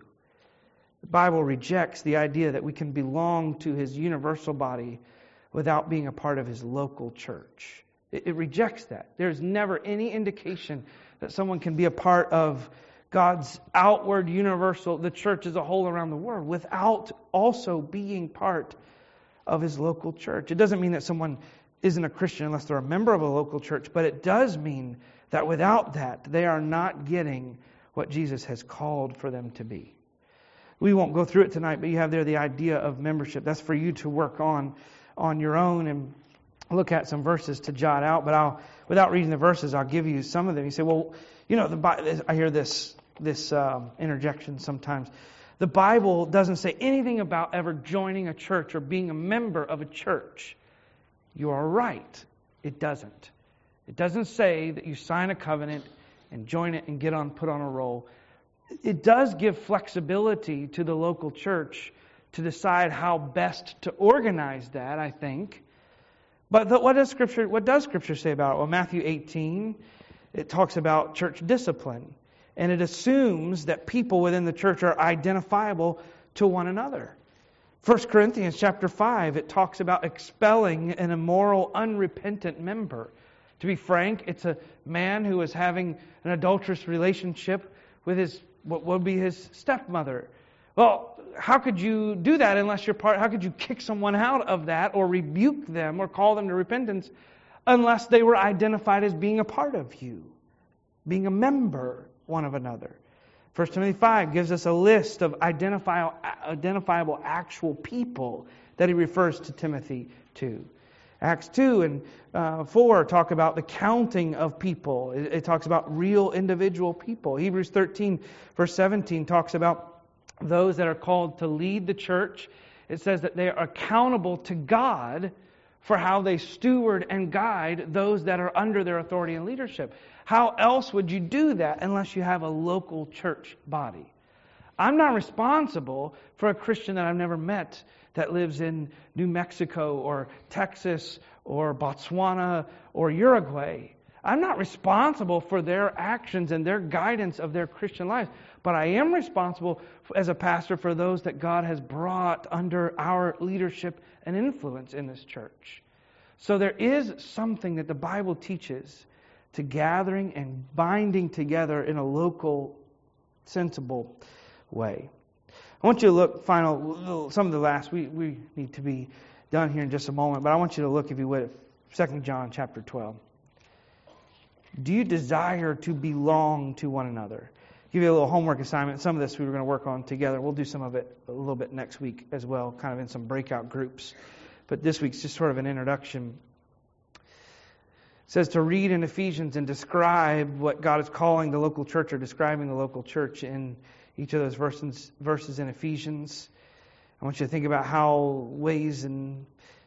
The Bible rejects the idea that we can belong to his universal body without being a part of his local church. It, it rejects that. There's never any indication that someone can be a part of God's outward universal, the church as a whole around the world, without also being part of his local church. It doesn't mean that someone isn't a Christian unless they're a member of a local church, but it does mean that without that, they are not getting what Jesus has called for them to be. We won't go through it tonight, but you have there the idea of membership. That's for you to work on on your own and look at some verses to jot out. But I'll, without reading the verses, I'll give you some of them. You say, well, you know, the, I hear this this um, interjection sometimes. The Bible doesn't say anything about ever joining a church or being a member of a church. You are right. It doesn't. It doesn't say that you sign a covenant and join it and get on put on a roll. It does give flexibility to the local church to decide how best to organize that, I think. But the, what does Scripture what does Scripture say about it? Well, Matthew 18, it talks about church discipline. And it assumes that people within the church are identifiable to one another. 1 Corinthians chapter 5, it talks about expelling an immoral, unrepentant member. To be frank, it's a man who is having an adulterous relationship with his what would be his stepmother. Well, how could you do that unless you're part? How could you kick someone out of that or rebuke them or call them to repentance unless they were identified as being a part of you, being a member one of another? 1 Timothy 5 gives us a list of identifiable, actual people that he refers to Timothy to. Acts 2 and uh, 4 talk about the counting of people. It, it talks about real individual people. Hebrews 13, verse 17, talks about those that are called to lead the church it says that they are accountable to God for how they steward and guide those that are under their authority and leadership. How else would you do that unless you have a local church body? I'm not responsible for a Christian that I've never met that lives in New Mexico or Texas or Botswana or Uruguay. I'm not responsible for their actions and their guidance of their Christian life, but I am responsible as a pastor for those that God has brought under our leadership and influence in this church. So there is something that the Bible teaches to gathering and binding together in a local, sensible way. I want you to look, final, some of the last, we, we need to be done here in just a moment, but I want you to look, if you would, at 2 John chapter 12. Do you desire to belong to one another? Give you a little homework assignment. Some of this we were going to work on together. We'll do some of it a little bit next week as well, kind of in some breakout groups. But this week's just sort of an introduction. It says to read in Ephesians and describe what God is calling the local church or describing the local church in each of those verses, verses in Ephesians. I want you to think about how ways and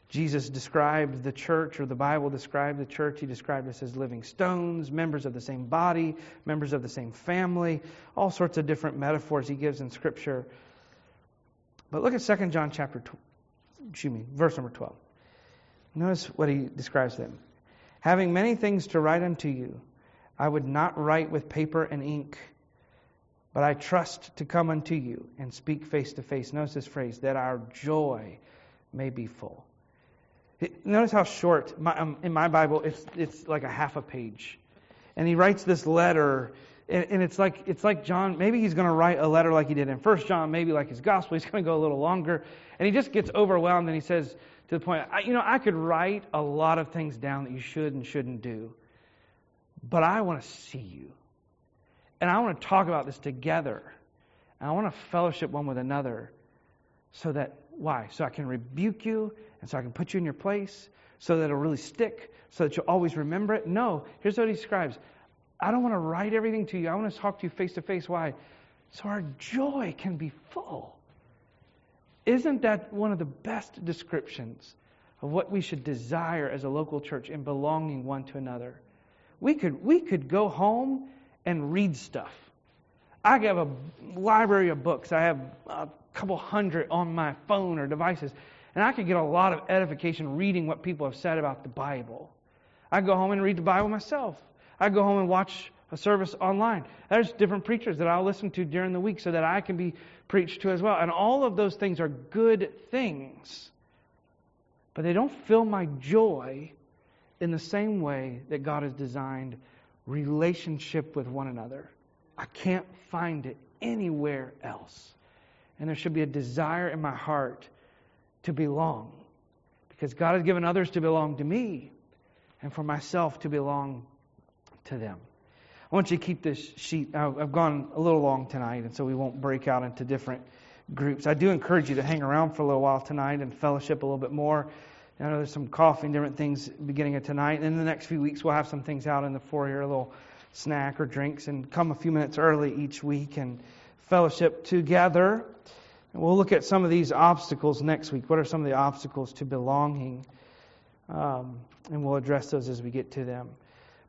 Jesus described the church, or the Bible described the church. He described us as living stones, members of the same body, members of the same family, all sorts of different metaphors he gives in Scripture. But look at 2 John chapter, excuse me, verse number 12. Notice what he describes them. Having many things to write unto you, I would not write with paper and ink, but I trust to come unto you and speak face to face. Notice this phrase, that our joy may be full. Notice how short, my, um, in my Bible, it's, it's like a half a page. And he writes this letter, and, and it's, like, it's like John, maybe he's going to write a letter like he did in First John, maybe like his gospel, he's going to go a little longer. And he just gets overwhelmed and he says to the point, you know, I could write a lot of things down that you should and shouldn't do, but I want to see you. And I want to talk about this together. And I want to fellowship one with another so that, why? So I can rebuke you and so I can put you in your place so that it'll really stick, so that you'll always remember it. No, here's what he describes I don't want to write everything to you. I want to talk to you face to face. Why? So our joy can be full. Isn't that one of the best descriptions of what we should desire as a local church in belonging one to another? We could, we could go home and read stuff. I have a library of books. I have a couple hundred on my phone or devices. And I could get a lot of edification reading what people have said about the Bible. I go home and read the Bible myself. I go home and watch a service online. There's different preachers that I'll listen to during the week so that I can be preached to as well. And all of those things are good things. But they don't fill my joy in the same way that God has designed relationship with one another. I can't find it anywhere else. And there should be a desire in my heart to belong. Because God has given others to belong to me, and for myself to belong to them. I want you to keep this sheet. I've gone a little long tonight, and so we won't break out into different groups. I do encourage you to hang around for a little while tonight and fellowship a little bit more. I know there's some coffee and different things beginning of tonight. And in the next few weeks, we'll have some things out in the foyer, a little snack or drinks, and come a few minutes early each week and fellowship together. And we'll look at some of these obstacles next week. What are some of the obstacles to belonging? Um, and we'll address those as we get to them.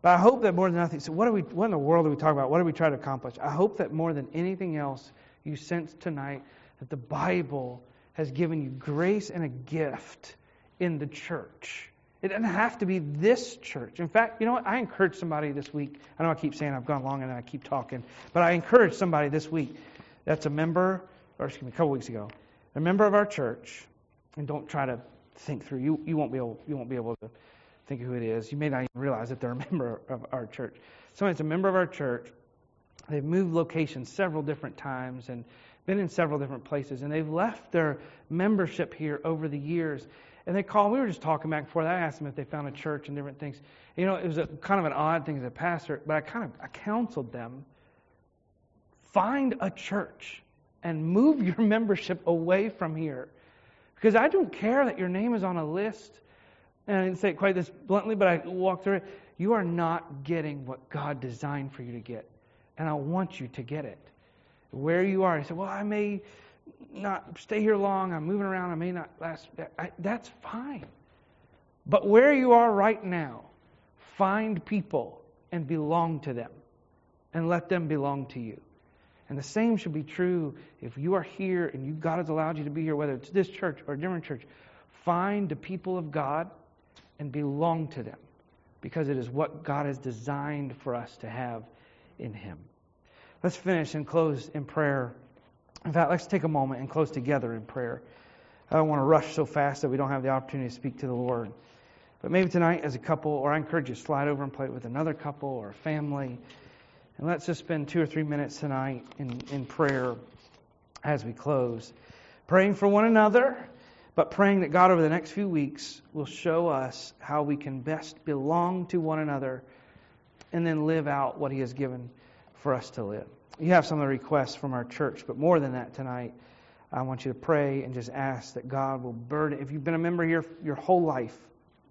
But I hope that more than nothing, so what, are we, what in the world are we talking about? What are we trying to accomplish? I hope that more than anything else, you sense tonight that the Bible has given you grace and a gift in the church. It doesn't have to be this church. In fact, you know what? I encourage somebody this week. I know I keep saying I've gone long and I keep talking, but I encourage somebody this week that's a member or excuse me, a couple weeks ago, a member of our church, and don't try to think through. You you won't be able you won't be able to think who it is. You may not even realize that they're a member of our church. Somebody's a member of our church. They've moved locations several different times and been in several different places, and they've left their membership here over the years. And they called. We were just talking back and forth. I asked them if they found a church and different things. You know, it was a, kind of an odd thing as a pastor, but I kind of I counseled them. Find a church and move your membership away from here. Because I don't care that your name is on a list. And I didn't say it quite this bluntly, but I walked through it. You are not getting what God designed for you to get. And I want you to get it. Where you are, I said, well, I may not stay here long. I'm moving around. I may not last. I, that's fine. But where you are right now, find people and belong to them and let them belong to you. And the same should be true if you are here and you, God has allowed you to be here, whether it's this church or a different church. Find the people of God and belong to them because it is what God has designed for us to have in Him. Let's finish and close in prayer. In fact, let's take a moment and close together in prayer. I don't want to rush so fast that we don't have the opportunity to speak to the Lord. But maybe tonight, as a couple, or I encourage you to slide over and play with another couple or family. And let's just spend two or three minutes tonight in, in prayer as we close. Praying for one another, but praying that God over the next few weeks will show us how we can best belong to one another and then live out what He has given for us to live. You have some of the requests from our church, but more than that tonight, I want you to pray and just ask that God will burden. If you've been a member here your whole life,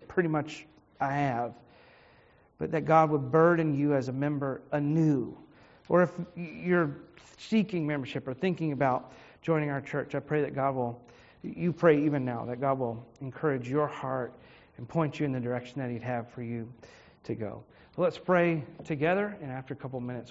pretty much I have, but that God would burden you as a member anew. Or if you're seeking membership or thinking about joining our church, I pray that God will, you pray even now, that God will encourage your heart and point you in the direction that He'd have for you to go. let's pray together, and after a couple minutes,